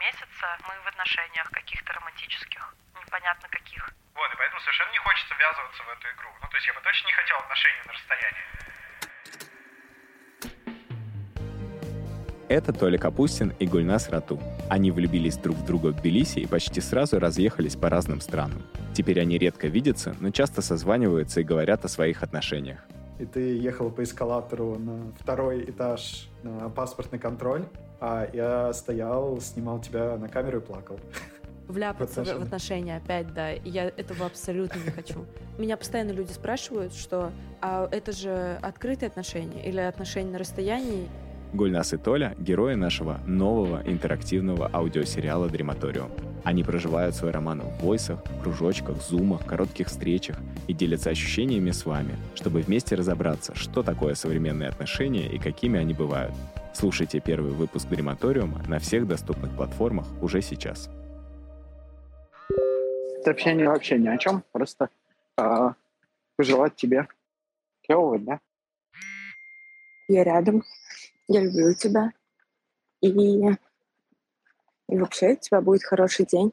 месяца мы в отношениях каких-то романтических. Непонятно каких. Вот, и поэтому совершенно не хочется ввязываться в эту игру. Ну, то есть я бы точно не хотел отношений на расстоянии. Это Толя Капустин и Гульнас Рату. Они влюбились друг в друга в Тбилиси и почти сразу разъехались по разным странам. Теперь они редко видятся, но часто созваниваются и говорят о своих отношениях. И ты ехал по эскалатору на второй этаж на паспортный контроль, а я стоял, снимал тебя на камеру и плакал. Вляпаться в отношения. в отношения опять, да. И я этого абсолютно не хочу. Меня постоянно люди спрашивают, что а это же открытые отношения или отношения на расстоянии. Гульнас и Толя — герои нашего нового интерактивного аудиосериала «Дрематориум». Они проживают свой роман в войсах, кружочках, зумах, коротких встречах и делятся ощущениями с вами, чтобы вместе разобраться, что такое современные отношения и какими они бывают. Слушайте первый выпуск «Дрематориума» на всех доступных платформах уже сейчас. Это общение вообще ни о чем, просто а, пожелать тебе клевого дня. Я рядом. Я люблю тебя. И, и вообще, у тебя будет хороший день.